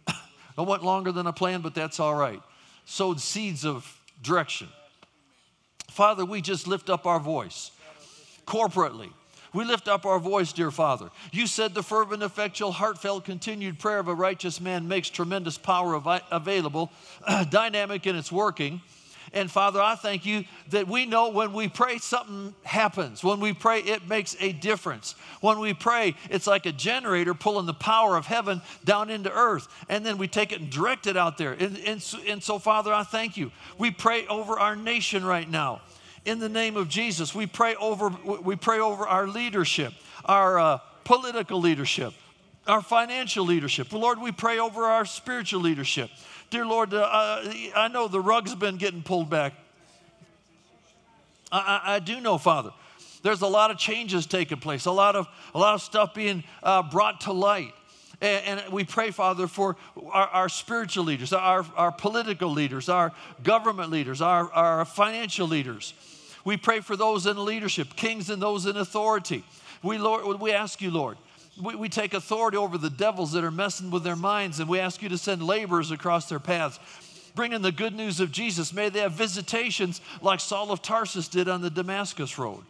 I went longer than I planned, but that's all right. Sowed seeds of direction. Father, we just lift up our voice corporately. We lift up our voice, dear Father. You said the fervent, effectual, heartfelt, continued prayer of a righteous man makes tremendous power av- available, dynamic in its working. And Father, I thank you that we know when we pray, something happens. When we pray, it makes a difference. When we pray, it's like a generator pulling the power of heaven down into earth. And then we take it and direct it out there. And, and, so, and so, Father, I thank you. We pray over our nation right now. In the name of Jesus, we pray over, we pray over our leadership, our uh, political leadership, our financial leadership. Lord, we pray over our spiritual leadership. Dear Lord, uh, I know the rug's been getting pulled back. I, I, I, do know, Father, there's a lot of changes taking place, a lot of, a lot of stuff being uh, brought to light. And, and, we pray, Father, for our, our spiritual leaders, our, our political leaders, our government leaders, our, our financial leaders. We pray for those in leadership, kings and those in authority. We, Lord, we ask you, Lord, we, we take authority over the devils that are messing with their minds, and we ask you to send laborers across their paths bringing the good news of Jesus. May they have visitations like Saul of Tarsus did on the Damascus Road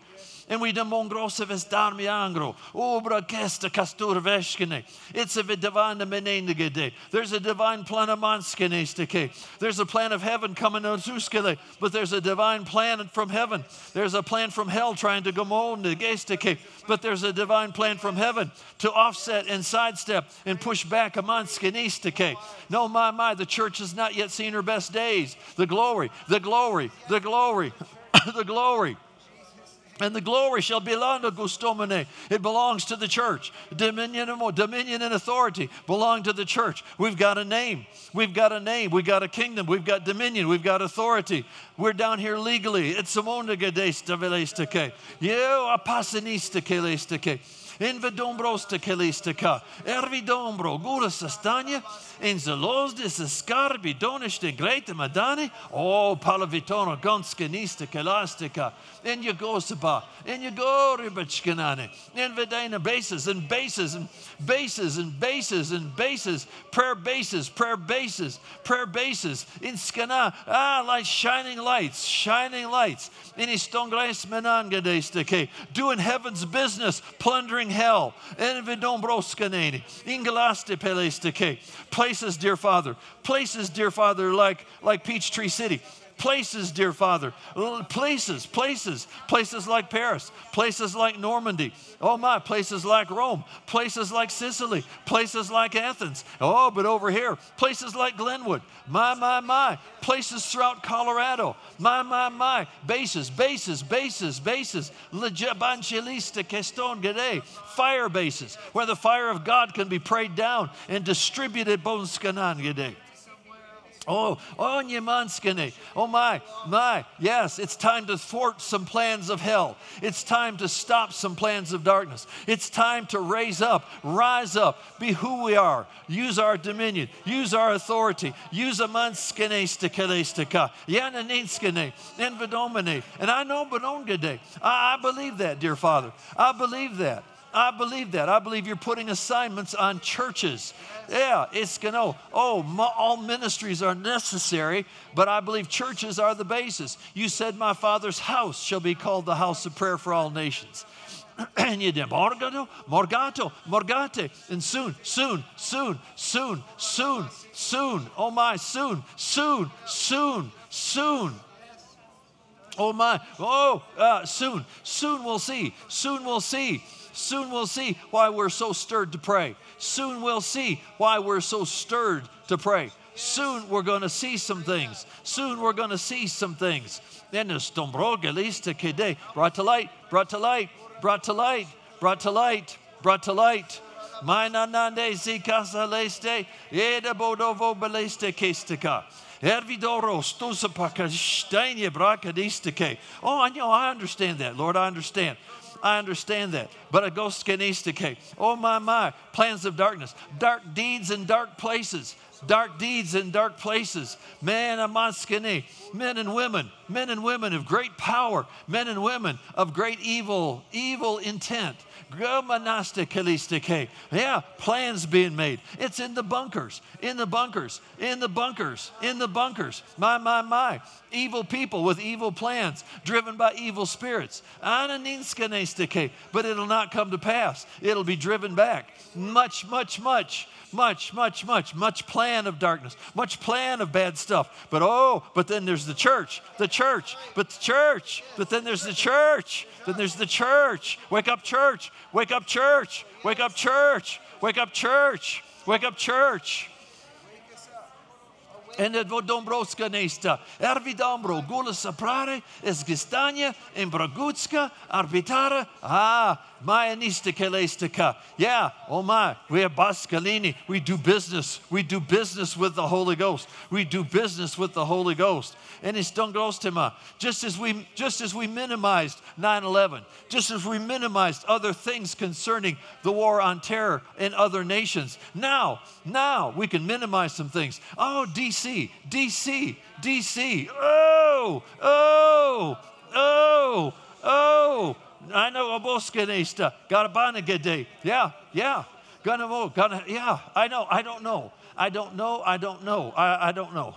and we demongrosevas darmiangro, obra kesta castur veshkene. It's a divine menendigede. There's a divine plan of manskenesteke. There's a plan of heaven coming to Zuskele, but there's a divine plan from heaven. There's a plan from hell trying to go on the gesteke, but there's a divine plan from heaven to offset and sidestep and push back a manskenesteke. No, my, my, the church has not yet seen her best days. The glory, the glory, the glory, the glory. And the glory shall belong to Gustomene. It belongs to the church. Dominion and, dominion and authority belong to the church. We've got a name. We've got a name. We've got a kingdom. We've got dominion. We've got authority. We're down here legally. It's Simone Gadesta Velestake. You apasinista Kelestake. Invedombrosta Kelistaka. Ervidombro Gura Sastania. In zelos de scarbi donish de great madani. Oh, palavitono gonskanista Kelastika in your gosapa, in your goribachkanane, in Vedana bases and bases and bases and bases and bases, prayer bases, prayer bases, prayer bases, in skana, ah, like shining lights, shining lights, in istongres menangadestake, doing heaven's business, plundering hell, and in Vedombroskanene, in Galaste pelestake, places, dear Father, places, dear Father, like, like Peachtree City places, dear Father. Places, places, places like Paris, places like Normandy. Oh my, places like Rome, places like Sicily, places like Athens. Oh, but over here, places like Glenwood. My, my, my. Places throughout Colorado. My, my, my. Bases, bases, bases, bases. Le Jabanchelis de Caston Gede, fire bases where the fire of God can be prayed down and distributed. Bonskanan gede. Oh, oh, Nyemanskene. Oh, my, my. Yes, it's time to thwart some plans of hell. It's time to stop some plans of darkness. It's time to raise up, rise up, be who we are, use our dominion, use our authority, use a manskene stikelestika, yananinskene, envedomene. And I know Benongade. I, I believe that, dear Father. I believe that. I believe that. I believe you're putting assignments on churches. Yeah, it's going to, oh, all ministries are necessary, but I believe churches are the basis. You said, My Father's house shall be called the house of prayer for all nations. and you did morgato, morgato, morgate, and soon, soon, soon, soon, soon, soon, oh my, soon, soon, soon, soon. Oh my, oh, uh, soon, soon we'll see, soon we'll see. Soon we'll see why we're so stirred to pray. Soon we'll see why we're so stirred to pray. Soon we're going to see some things. Soon we're going to see some things. Then the brought to light, brought to light, brought to light, brought to light, brought to light. Mainanande zikasa leste, eda bodovo beleste kestika. Ervidoro stusapaka steinje brakadistike. Oh, I know, I understand that, Lord, I understand. I understand that. But a ghost canistike. Oh my my. Plans of darkness. Dark deeds in dark places. Dark deeds in dark places. Man amaskene. Men and women. Men and women of great power. Men and women of great evil, evil intent Yeah, plans being made. It's in the bunkers, in the bunkers, in the bunkers, in the bunkers. My, my, my. Evil people with evil plans, driven by evil spirits. But it'll not come to pass. It'll be driven back. Much, much, much much, much, much, much plan of darkness, much plan of bad stuff. But oh, but then there's the church, the church, but the church, but then there's the church, then there's the church. Wake up, church, wake up, church, wake up, church, wake up, church, wake up, church. En het wordt Dombrovska nesta. Ervi Dombro, Gula Saprare, Esgistania, Embragutska, Arbitara. Ah, Mayanistica Lestica. Yeah, oh my, we are Bascalini. We do business. We do business with the Holy Ghost. We do business with the Holy Ghost. And it's Dongrostema. Just as we just as we minimized 9-11, just as we minimized other things concerning the war on terror in other nations. Now, now we can minimize some things. Oh, DC, DC, DC. Oh, oh, oh, oh. I know Oboskanista, Garabanagade. Yeah, yeah. Gonna, gonna, yeah, I know, I don't know. I don't know, I don't know, I, I don't know.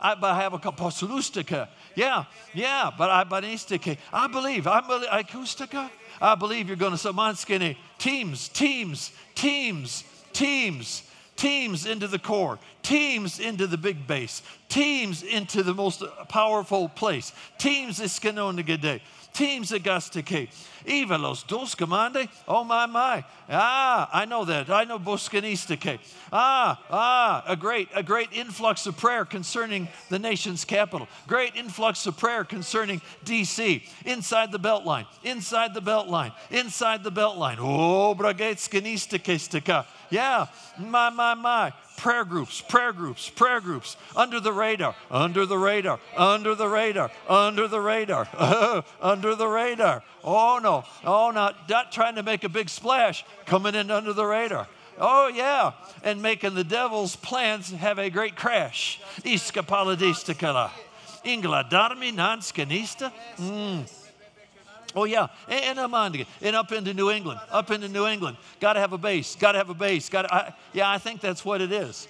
I, but I have a apostolústica. Yeah, yeah, but I banistica. I believe, I believe, acoustica. I believe you're going to samanskine. Teams, teams, teams, teams, teams into the core, teams into the big base, teams into the most powerful place, teams gede teams Augustica. Even los dos commande. Oh my my. Ah, I know that. I know Boscanistica. Ah, ah, a great, a great influx of prayer concerning the nation's capital. Great influx of prayer concerning DC. Inside the belt line. Inside the belt line. Inside the belt line. Oh, bragetskanistica. Yeah, my, my, my prayer groups, prayer groups, prayer groups, under the radar, under the radar, under the radar, under the radar, under the radar. Oh no, oh not, not trying to make a big splash, coming in under the radar. Oh yeah, and making the devil's plans have a great crash. Iskapaladistakala. Ingla darmi nanskanista. Mm. Oh, yeah. And, I'm And up into New England. Up into New England. Got to have a base. Got to have a base. Got Yeah, I think that's what it is.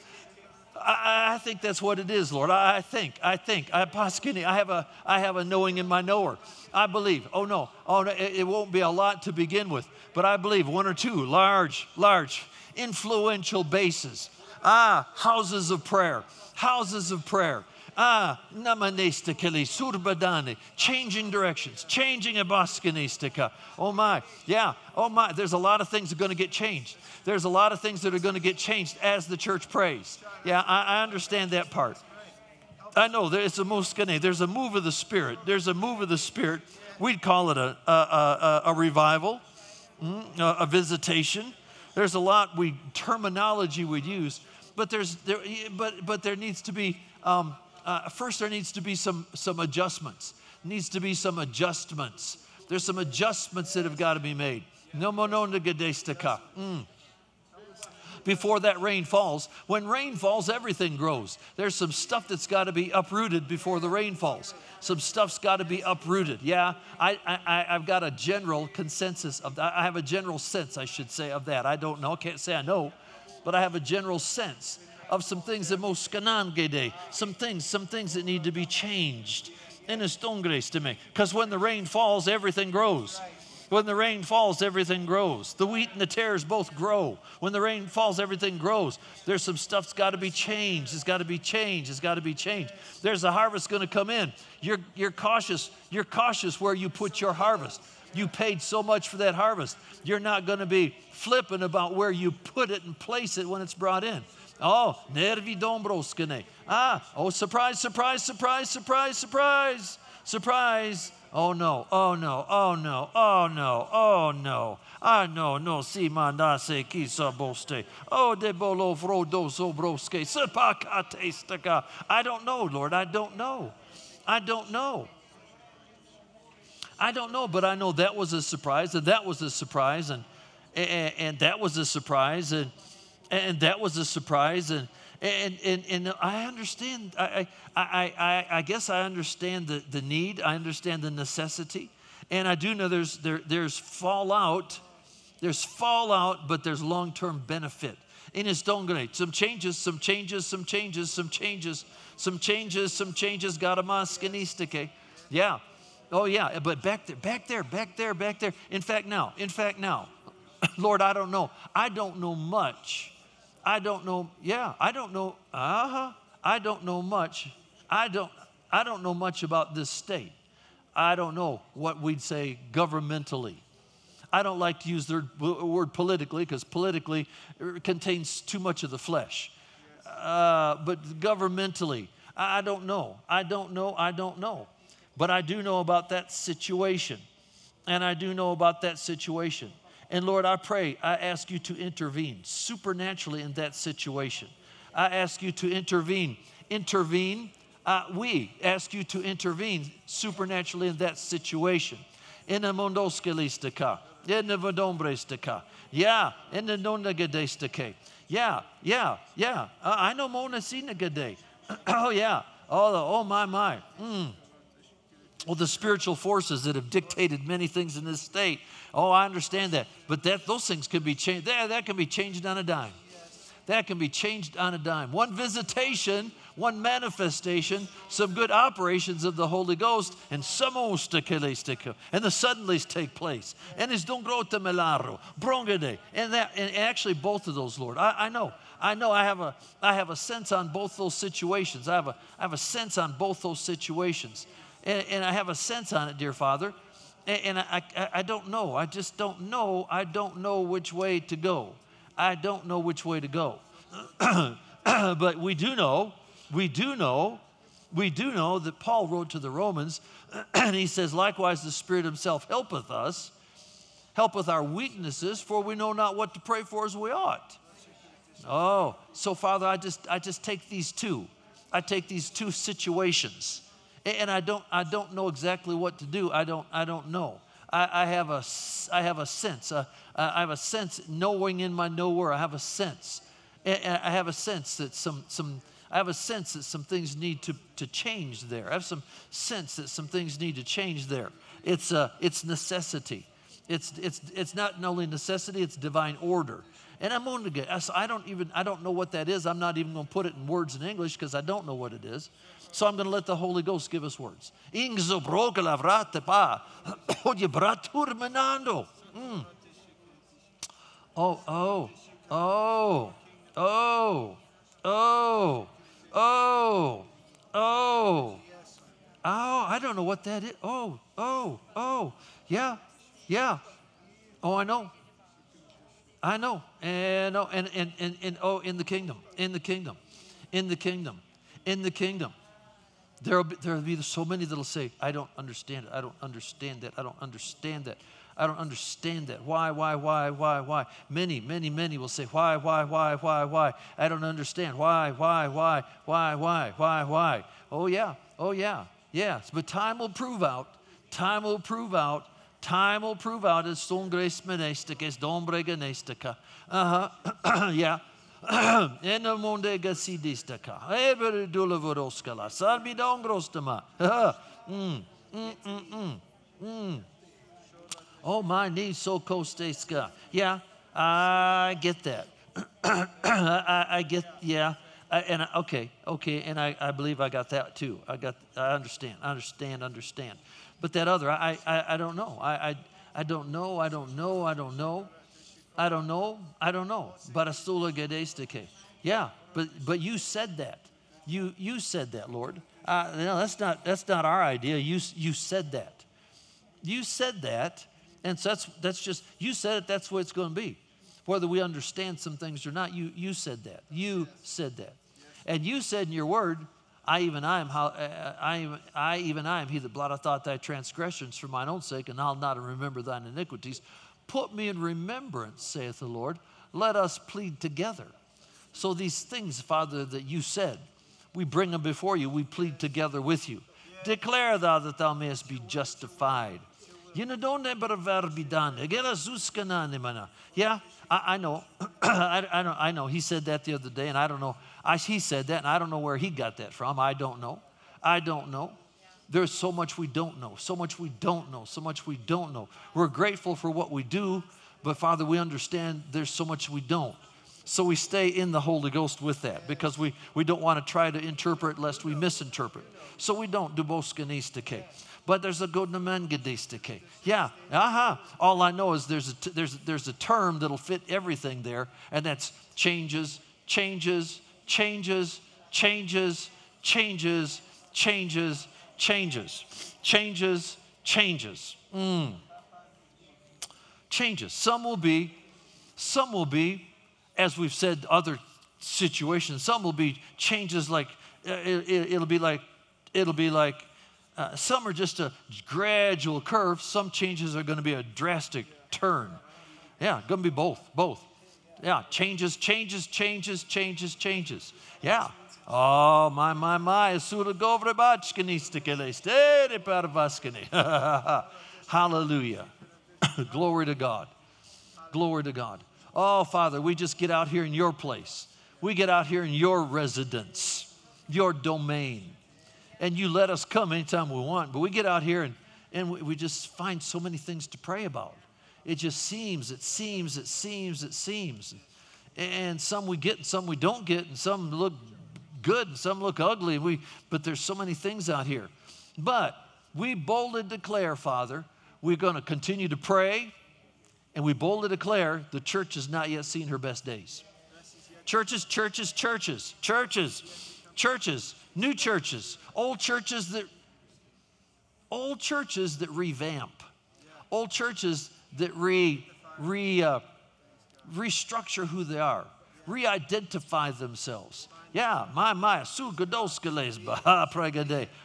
I, I, think that's what it is, Lord. I, I think. I think. I, I have a I have a knowing in my knower. I believe. Oh no. Oh no. It, it won't be a lot to begin with, but I believe one or two large, large, influential bases. Ah, houses of prayer. Houses of prayer Ah, namanestikali, surbadani, changing directions, changing abascanistica. Oh my, yeah, oh my, there's a lot of things that are going to get changed. There's a lot of things that are going to get changed as the church prays. Yeah, I, I understand that part. I know there's a muskane, there's a move of the Spirit. There's a move of the Spirit. We'd call it a, a, a, a revival, mm, a, a visitation. There's a lot we terminology we'd use, but there's there, but but there needs to be um, uh, first there needs to be some, some adjustments. Needs to be some adjustments. There's some adjustments that have got to be made. No monondagadestaka. Mm. Before that rain falls, when rain falls, everything grows. There's some stuff that's got to be uprooted before the rain falls. Some stuff's got to be uprooted. Yeah, I, I, I've got a general consensus of that. I have a general sense, I should say, of that. I don't know, I can't say I know, but I have a general sense of some things that most day, some things, some things that need to be changed. It's grace to me. Because when the rain falls, everything grows. When the rain falls, everything grows. The wheat and the tares both grow. When the rain falls, everything grows. There's some stuff's got to be changed. It's got to be changed. It's got to be changed. There's a harvest going to come in. You're, you're cautious. You're cautious where you put your harvest. You paid so much for that harvest. You're not going to be flippant about where you put it and place it when it's brought in. Oh, nervi dombroskene. Ah, oh, surprise, surprise, surprise, surprise, surprise, surprise. Oh no, oh no, oh no, oh no, oh no. I know, no, si mandase kisa boste. Oh, de bolo frodo sobroske. Sepakate staka. I don't know, Lord, I don't know. I don't know. I don't know, but I know that was a surprise, and that was a surprise, and, and, and that was a surprise, and and that was a surprise. And, and, and, and I understand, I, I, I, I guess I understand the, the need, I understand the necessity. And I do know there's, there, there's fallout There's fallout, but there's long term benefit. In his dongre, some changes, some changes, some changes, some changes, some changes, some changes. Garamaskanistike. Yeah. Oh, yeah. But back there, back there, back there, back there. In fact, now, in fact, now, Lord, I don't know. I don't know much. I don't know. Yeah, I don't know. Uh huh. I don't know much. I don't. I don't know much about this state. I don't know what we'd say governmentally. I don't like to use the word politically because politically contains too much of the flesh. Uh, but governmentally, I don't know. I don't know. I don't know. But I do know about that situation. And I do know about that situation. And Lord, I pray, I ask you to intervene supernaturally in that situation. I ask you to intervene. Intervene. Uh, we ask you to intervene supernaturally in that situation. In the mondoskelistika, in the vodombrestaka. Yeah, in the nonagedestake. Yeah, yeah, yeah. Uh, I know Mona Sinagade. oh, yeah. Oh, oh, my, my. Mm. Well, the spiritual forces that have dictated many things in this state. Oh, I understand that. But that, those things can be changed. That, that can be changed on a dime. That can be changed on a dime. One visitation, one manifestation, some good operations of the Holy Ghost, and some and the suddenlies take place. And it's don't grow to melaro, brongade. And that and actually both of those, Lord. I, I know. I know I have a I have a sense on both those situations. I have a I have a sense on both those situations and, and I have a sense on it, dear Father. And, and I, I, I don't know. I just don't know. I don't know which way to go. I don't know which way to go. but we do know, we do know, we do know that Paul wrote to the Romans, and he says, Likewise, the Spirit Himself helpeth us, helpeth our weaknesses, for we know not what to pray for as we ought. Oh, so Father, I just I just take these two. I take these two situations and I don't, I don't know exactly what to do. I don't, I don't know. I, I have a, I have a sense. Uh, I have a sense, knowing in my nowhere. I have a sense. I have a sense that some, some, I have a sense that some things need to, to change there. I have some sense that some things need to change there. It's, uh, it's necessity. It's, it's, it's not only necessity, it's divine order. And I'm going to get, I don't even, I don't know what that is. I'm not even going to put it in words in English because I don't know what it is. So I'm going to let the Holy Ghost give us words. Mm. Oh, oh, oh, oh, oh, oh, oh. Oh, I don't know what that is. Oh, oh, oh, yeah, yeah. Oh, I know. I know. And, oh, and, and, and, and oh, in the kingdom, in the kingdom, in the kingdom, in the kingdom. There'll be, there'll be so many that'll say, I don't understand it. I don't understand that. I don't understand that. I don't understand that. Why, why, why, why, why? Many, many, many will say, Why, why, why, why, why? I don't understand. Why, why, why, why, why, why, why? Oh, yeah. Oh, yeah. Yes. But time will prove out. Time will prove out. Time will prove out. It's grace menestica. It's dombre genestica. Uh huh. Yeah. Eno monde gasidistaka. Ever dulavoroskala. Sarbi dongrostama. Mm, mm, mm, mm. Oh, my knees so kosteska. Yeah, I get that. I, I, get, yeah. I, and I, okay, okay, and I, I believe I got that too. I got, I understand, understand, understand. But that other, I, I, I don't know. I, I, I don't know. I don't know. I don't know. I don't know. I don't know. Barastula gedestike. Yeah, but but you said that. You you said that, Lord. Uh, no, that's not that's not our idea. You you said that. You said that, and so that's that's just you said it. That's what it's going to be, whether we understand some things or not. You you said that. You said that, and you said in your word, I even I am how uh, I I even I am he that blotteth out thy transgressions for mine own sake, and I'll not remember thine iniquities. Put me in remembrance, saith the Lord. Let us plead together. So, these things, Father, that you said, we bring them before you. We plead together with you. Declare thou that thou mayest be justified. Yeah, I, I know. I, I, know. I know. He said that the other day, and I don't know. I, he said that, and I don't know where he got that from. I don't know. I don't know. There's so much we don't know, so much we don't know, so much we don't know. We're grateful for what we do, But Father, we understand there's so much we don't. So we stay in the Holy Ghost with that because we, we don't want to try to interpret lest we misinterpret. So we don't do boskanistike. But there's a godnamangadistike. Yeah, aha. Uh-huh. All I know is there's a, t- there's, there's a term that'll fit everything there, and that's changes, changes, changes, changes, changes, changes, changes, changes, changes. Mm. Changes. Some will be, some will be, as we've said, other situations. Some will be changes like uh, it, will be like it'll be like uh, some are just a gradual curve. Some changes are going to be a drastic turn. Yeah, going to be both, both. Yeah, changes, changes, changes, changes, changes. Yeah. Oh, my, my, my. Hallelujah. Glory to God. Glory to God. Oh, Father, we just get out here in your place. We get out here in your residence, your domain. And you let us come anytime we want. But we get out here and, and we, we just find so many things to pray about. It just seems, it seems, it seems, it seems. And some we get and some we don't get, and some look good and some look ugly. We, but there's so many things out here. But we boldly declare, Father, we're going to continue to pray, and we boldly declare the church has not yet seen her best days. Churches, churches, churches, churches, churches, new churches, old churches that old churches that revamp, old churches that re, re uh, restructure who they are, re-identify themselves. Yeah, my my su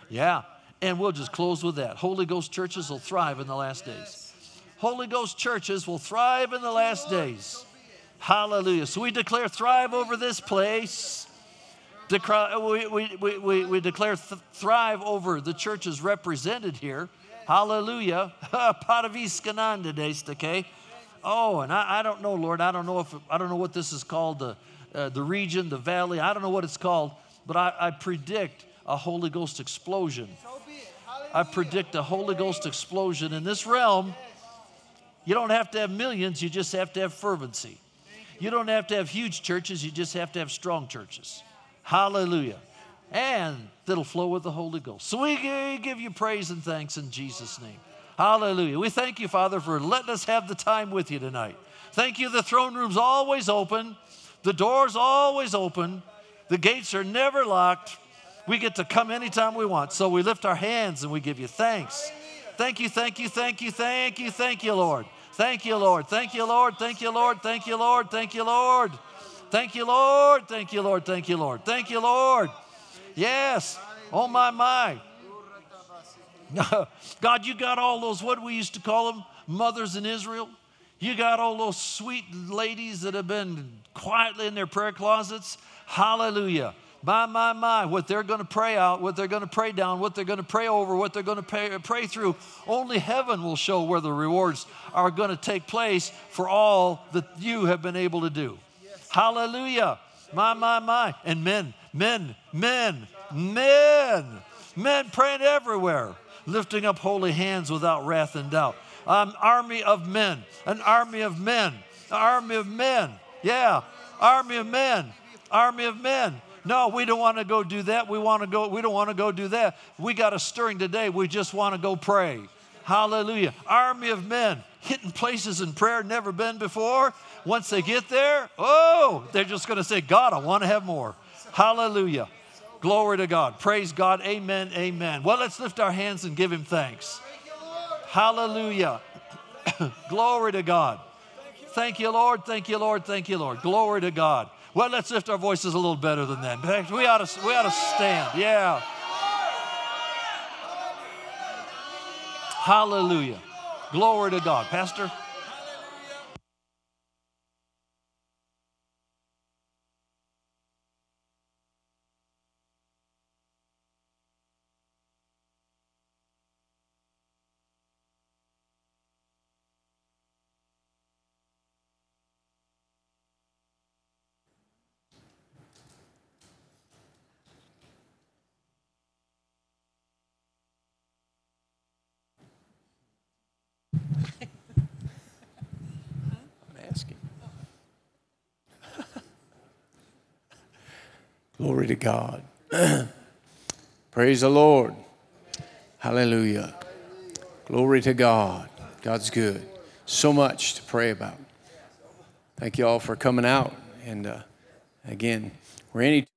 Yeah, and we'll just close with that. Holy Ghost churches will thrive in the last days. Holy Ghost churches will thrive in the last days. Hallelujah. So we declare thrive over this place. We, we, we, we, declare th- thrive over the churches represented here. Hallelujah. Oh, and I, I, don't know, Lord. I don't know if I don't know what this is called, the, uh, the region, the valley. I don't know what it's called, but I, I predict a Holy Ghost explosion I predict a Holy Ghost explosion in this realm. You don't have to have millions, you just have to have fervency. You don't have to have huge churches, you just have to have strong churches. Hallelujah. And that'll flow with the Holy Ghost. So we give you praise and thanks in Jesus' name. Hallelujah. We thank you, Father, for letting us have the time with you tonight. Thank you. The throne room's always open, the door's always open, the gates are never locked. We get to come anytime we want. So we lift our hands and we give you thanks. Thank you, thank you, thank you, thank you, thank you, Lord. Thank you, Lord. Thank you, Lord. Thank you, Lord. Thank you, Lord. Thank you, Lord. Thank you, Lord. Thank you, Lord. Thank you, Lord. Thank you, Lord. Thank you, Lord. Yes. Oh, my, my. God, you got all those, what we used to call them, mothers in Israel. You got all those sweet ladies that have been quietly in their prayer closets. Hallelujah my, my, my, what they're going to pray out, what they're going to pray down, what they're going to pray over, what they're going to pray, pray through. Only heaven will show where the rewards are going to take place for all that you have been able to do. Hallelujah. My, my, my. And men, men, men, men, men praying everywhere, lifting up holy hands without wrath and doubt. An army of men, an army of men, an army of men. Yeah, army of men, army of men no, we don't want to go do that. We want to go, we don't want to go do that. We got a stirring today. We just want to go pray. Hallelujah. Army of men hitting places in prayer never been before. Once they get there, oh, they're just going to say, God, I want to have more. Hallelujah. Glory to God. Praise God. Amen. Amen. Well, let's lift our hands and give him thanks. Hallelujah. Glory to God. Thank you, Lord. Thank you, Lord. Thank you, Lord. Glory to God. Well, let's lift our voices a little better than that. We ought to, we ought to stand. Yeah. Hallelujah. Glory to God. Pastor? Glory to God. Praise the Lord. Hallelujah. Glory to God. God's good. So much to pray about. Thank you all for coming out. And uh, again, we're any.